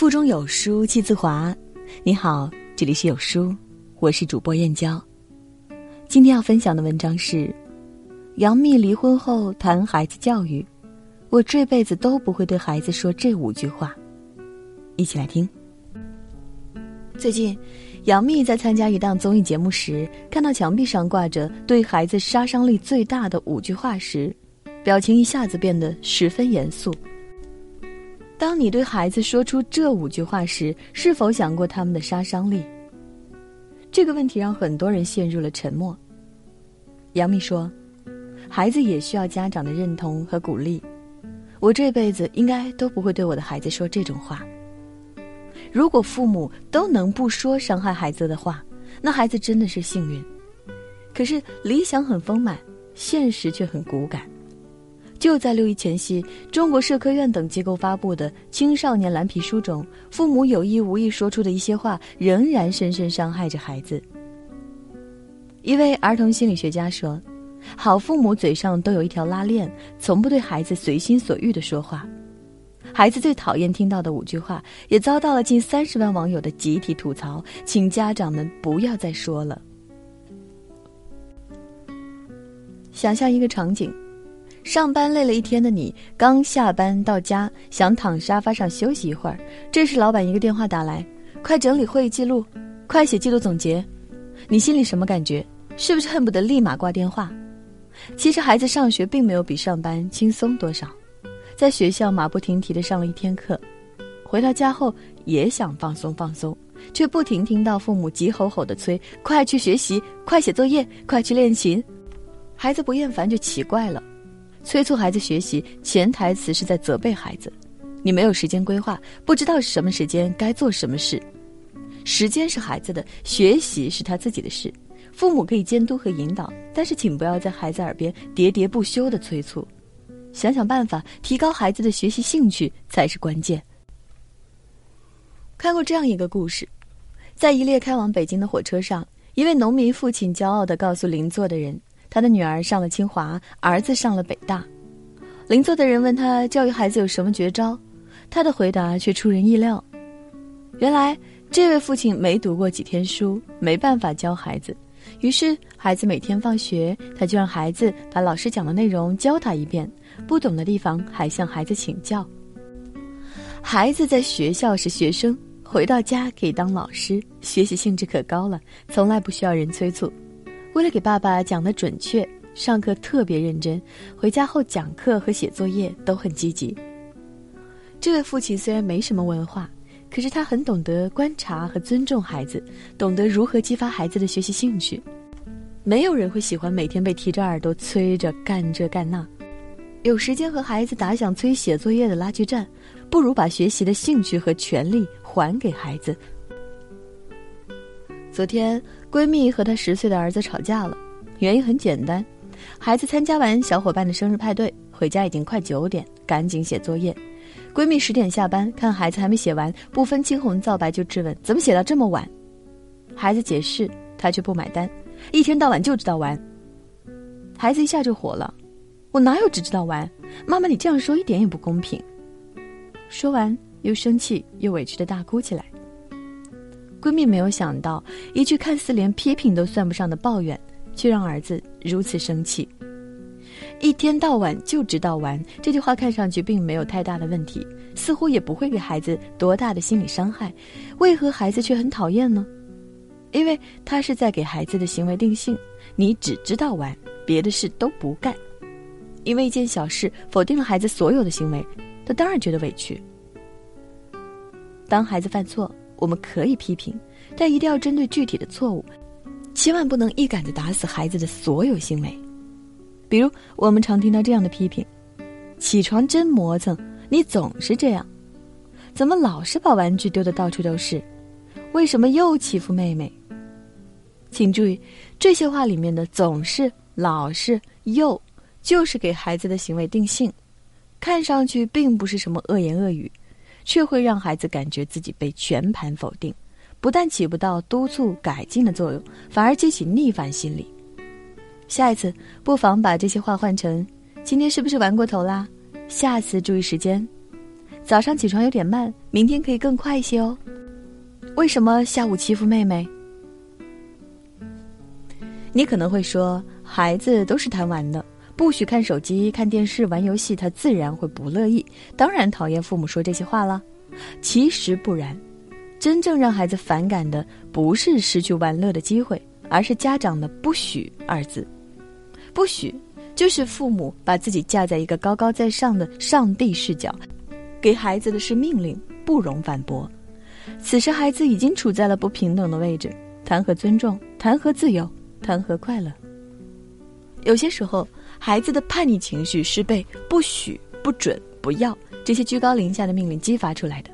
腹中有书气自华。你好，这里是有书，我是主播燕娇。今天要分享的文章是：杨幂离婚后谈孩子教育，我这辈子都不会对孩子说这五句话。一起来听。最近，杨幂在参加一档综艺节目时，看到墙壁上挂着对孩子杀伤力最大的五句话时，表情一下子变得十分严肃。当你对孩子说出这五句话时，是否想过他们的杀伤力？这个问题让很多人陷入了沉默。杨幂说：“孩子也需要家长的认同和鼓励，我这辈子应该都不会对我的孩子说这种话。如果父母都能不说伤害孩子的话，那孩子真的是幸运。可是理想很丰满，现实却很骨感。”就在六一前夕，中国社科院等机构发布的《青少年蓝皮书》中，父母有意无意说出的一些话，仍然深深伤害着孩子。一位儿童心理学家说：“好父母嘴上都有一条拉链，从不对孩子随心所欲的说话。孩子最讨厌听到的五句话，也遭到了近三十万网友的集体吐槽，请家长们不要再说了。想象一个场景。”上班累了一天的你，刚下班到家，想躺沙发上休息一会儿。这时，老板一个电话打来：“快整理会议记录，快写季度总结。”你心里什么感觉？是不是恨不得立马挂电话？其实，孩子上学并没有比上班轻松多少。在学校马不停蹄的上了一天课，回到家后也想放松放松，却不停听到父母急吼吼的催：“快去学习，快写作业，快去练琴。”孩子不厌烦就奇怪了。催促孩子学习，潜台词是在责备孩子：你没有时间规划，不知道什么时间该做什么事。时间是孩子的，学习是他自己的事。父母可以监督和引导，但是请不要在孩子耳边喋喋不休的催促。想想办法，提高孩子的学习兴趣才是关键。看过这样一个故事，在一列开往北京的火车上，一位农民父亲骄傲地告诉邻座的人。他的女儿上了清华，儿子上了北大。邻座的人问他教育孩子有什么绝招，他的回答却出人意料。原来这位父亲没读过几天书，没办法教孩子。于是孩子每天放学，他就让孩子把老师讲的内容教他一遍，不懂的地方还向孩子请教。孩子在学校是学生，回到家可以当老师，学习兴致可高了，从来不需要人催促。为了给爸爸讲得准确，上课特别认真，回家后讲课和写作业都很积极。这位父亲虽然没什么文化，可是他很懂得观察和尊重孩子，懂得如何激发孩子的学习兴趣。没有人会喜欢每天被提着耳朵催着干这干那，有时间和孩子打响催写作业的拉锯战，不如把学习的兴趣和权利还给孩子。昨天，闺蜜和她十岁的儿子吵架了，原因很简单，孩子参加完小伙伴的生日派对，回家已经快九点，赶紧写作业。闺蜜十点下班，看孩子还没写完，不分青红皂白就质问：“怎么写到这么晚？”孩子解释，她却不买单，一天到晚就知道玩。孩子一下就火了：“我哪有只知道玩？妈妈，你这样说一点也不公平。”说完，又生气又委屈的大哭起来。闺蜜没有想到，一句看似连批评都算不上的抱怨，却让儿子如此生气。一天到晚就知道玩，这句话看上去并没有太大的问题，似乎也不会给孩子多大的心理伤害，为何孩子却很讨厌呢？因为他是在给孩子的行为定性：你只知道玩，别的事都不干。因为一件小事否定了孩子所有的行为，他当然觉得委屈。当孩子犯错。我们可以批评，但一定要针对具体的错误，千万不能一竿子打死孩子的所有行为。比如，我们常听到这样的批评：“起床真磨蹭，你总是这样，怎么老是把玩具丢得到处都是？为什么又欺负妹妹？”请注意，这些话里面的“总是”“老是”“又”，就是给孩子的行为定性，看上去并不是什么恶言恶语。却会让孩子感觉自己被全盘否定，不但起不到督促改进的作用，反而激起逆反心理。下一次不妨把这些话换成：“今天是不是玩过头啦？下次注意时间。”早上起床有点慢，明天可以更快一些哦。为什么下午欺负妹妹？你可能会说，孩子都是贪玩的，不许看手机、看电视、玩游戏，他自然会不乐意，当然讨厌父母说这些话了。其实不然，真正让孩子反感的不是失去玩乐的机会，而是家长的“不许”二字。不许，就是父母把自己架在一个高高在上的上帝视角，给孩子的是命令，不容反驳。此时，孩子已经处在了不平等的位置，谈何尊重？谈何自由？谈何快乐？有些时候，孩子的叛逆情绪是被“不许”“不准”“不要”这些居高临下的命令激发出来的。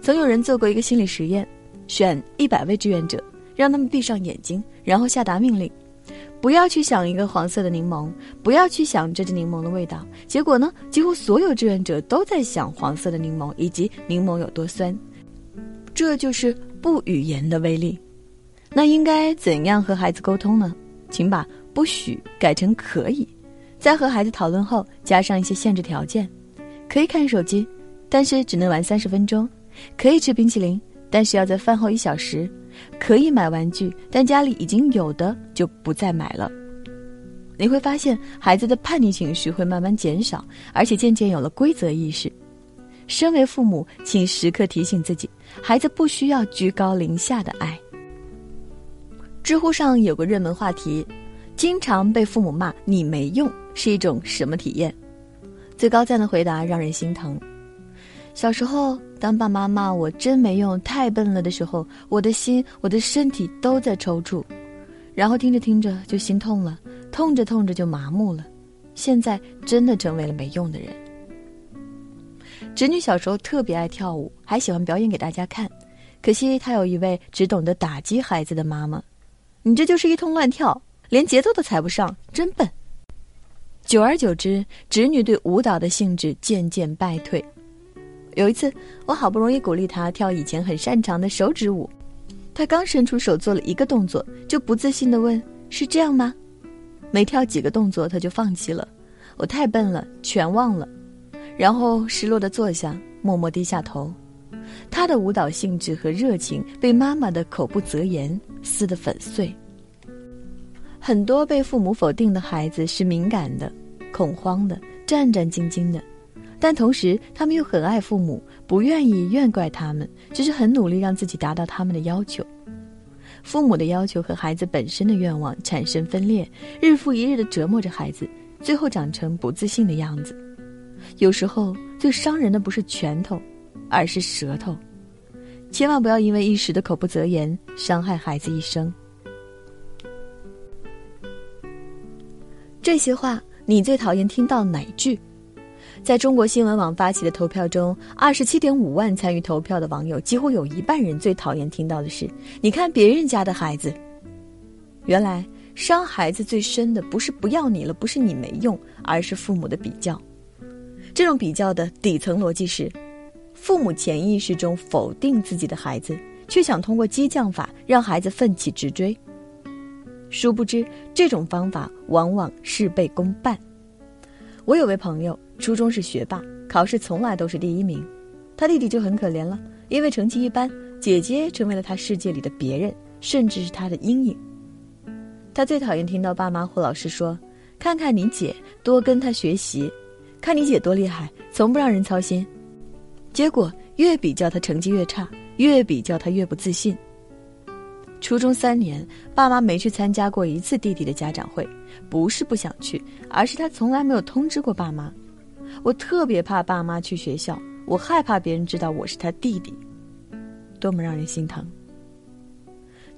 曾有人做过一个心理实验，选一百位志愿者，让他们闭上眼睛，然后下达命令。不要去想一个黄色的柠檬，不要去想这只柠檬的味道。结果呢，几乎所有志愿者都在想黄色的柠檬以及柠檬有多酸。这就是不语言的威力。那应该怎样和孩子沟通呢？请把“不许”改成“可以”，在和孩子讨论后加上一些限制条件：可以看手机，但是只能玩三十分钟；可以吃冰淇淋，但是要在饭后一小时。可以买玩具，但家里已经有的就不再买了。你会发现，孩子的叛逆情绪会慢慢减少，而且渐渐有了规则意识。身为父母，请时刻提醒自己，孩子不需要居高临下的爱。知乎上有个热门话题：经常被父母骂你没用是一种什么体验？最高赞的回答让人心疼。小时候，当爸妈骂我真没用、太笨了的时候，我的心、我的身体都在抽搐，然后听着听着就心痛了，痛着痛着就麻木了，现在真的成为了没用的人。侄女小时候特别爱跳舞，还喜欢表演给大家看，可惜她有一位只懂得打击孩子的妈妈，你这就是一通乱跳，连节奏都踩不上，真笨。久而久之，侄女对舞蹈的兴致渐渐败退。有一次，我好不容易鼓励她跳以前很擅长的手指舞，她刚伸出手做了一个动作，就不自信地问：“是这样吗？”没跳几个动作，她就放弃了。我太笨了，全忘了。然后失落地坐下，默默低下头。她的舞蹈兴致和热情被妈妈的口不择言撕得粉碎。很多被父母否定的孩子是敏感的、恐慌的、战战兢兢的。但同时，他们又很爱父母，不愿意怨怪他们，只是很努力让自己达到他们的要求。父母的要求和孩子本身的愿望产生分裂，日复一日的折磨着孩子，最后长成不自信的样子。有时候，最伤人的不是拳头，而是舌头。千万不要因为一时的口不择言，伤害孩子一生。这些话，你最讨厌听到哪句？在中国新闻网发起的投票中，二十七点五万参与投票的网友，几乎有一半人最讨厌听到的是：“你看别人家的孩子。”原来伤孩子最深的不是不要你了，不是你没用，而是父母的比较。这种比较的底层逻辑是，父母潜意识中否定自己的孩子，却想通过激将法让孩子奋起直追。殊不知，这种方法往往事倍功半。我有位朋友。初中是学霸，考试从来都是第一名，他弟弟就很可怜了，因为成绩一般，姐姐成为了他世界里的别人，甚至是他的阴影。他最讨厌听到爸妈或老师说：“看看你姐，多跟她学习，看你姐多厉害，从不让人操心。”结果越比较他成绩越差，越比较他越不自信。初中三年，爸妈没去参加过一次弟弟的家长会，不是不想去，而是他从来没有通知过爸妈。我特别怕爸妈去学校，我害怕别人知道我是他弟弟，多么让人心疼。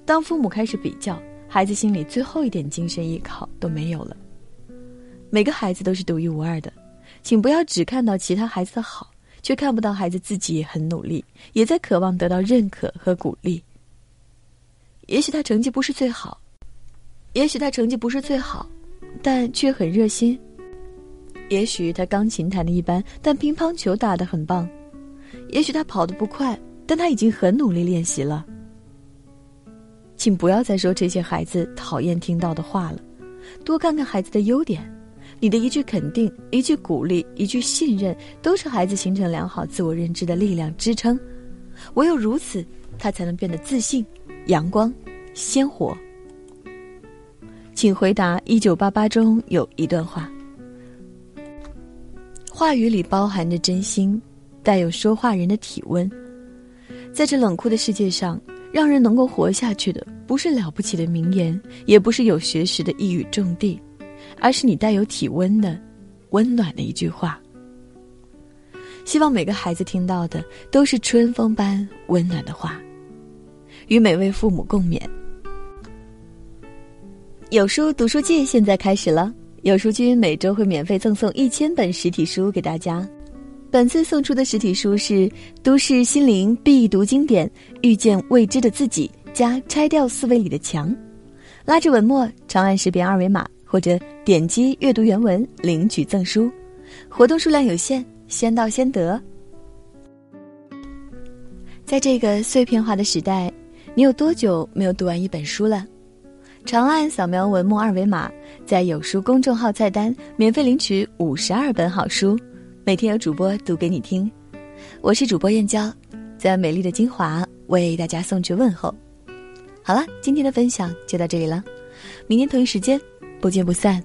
当父母开始比较，孩子心里最后一点精神依靠都没有了。每个孩子都是独一无二的，请不要只看到其他孩子的好，却看不到孩子自己也很努力，也在渴望得到认可和鼓励。也许他成绩不是最好，也许他成绩不是最好，但却很热心。也许他钢琴弹的一般，但乒乓球打得很棒；也许他跑得不快，但他已经很努力练习了。请不要再说这些孩子讨厌听到的话了，多看看孩子的优点，你的一句肯定、一句鼓励、一句信任，都是孩子形成良好自我认知的力量支撑。唯有如此，他才能变得自信、阳光、鲜活。请回答：一九八八中有一段话，话语里包含着真心，带有说话人的体温。在这冷酷的世界上，让人能够活下去的，不是了不起的名言，也不是有学识的一语中的，而是你带有体温的、温暖的一句话。希望每个孩子听到的都是春风般温暖的话，与每位父母共勉。有书读书季现在开始了，有书君每周会免费赠送一千本实体书给大家。本次送出的实体书是《都市心灵必读经典：遇见未知的自己》加拆掉思维里的墙。拉着文末，长按识别二维码或者点击阅读原文领取赠书。活动数量有限，先到先得。在这个碎片化的时代，你有多久没有读完一本书了？长按扫描文末二维码，在有书公众号菜单免费领取五十二本好书。每天有主播读给你听，我是主播燕娇，在美丽的金华为大家送去问候。好了，今天的分享就到这里了，明天同一时间不见不散。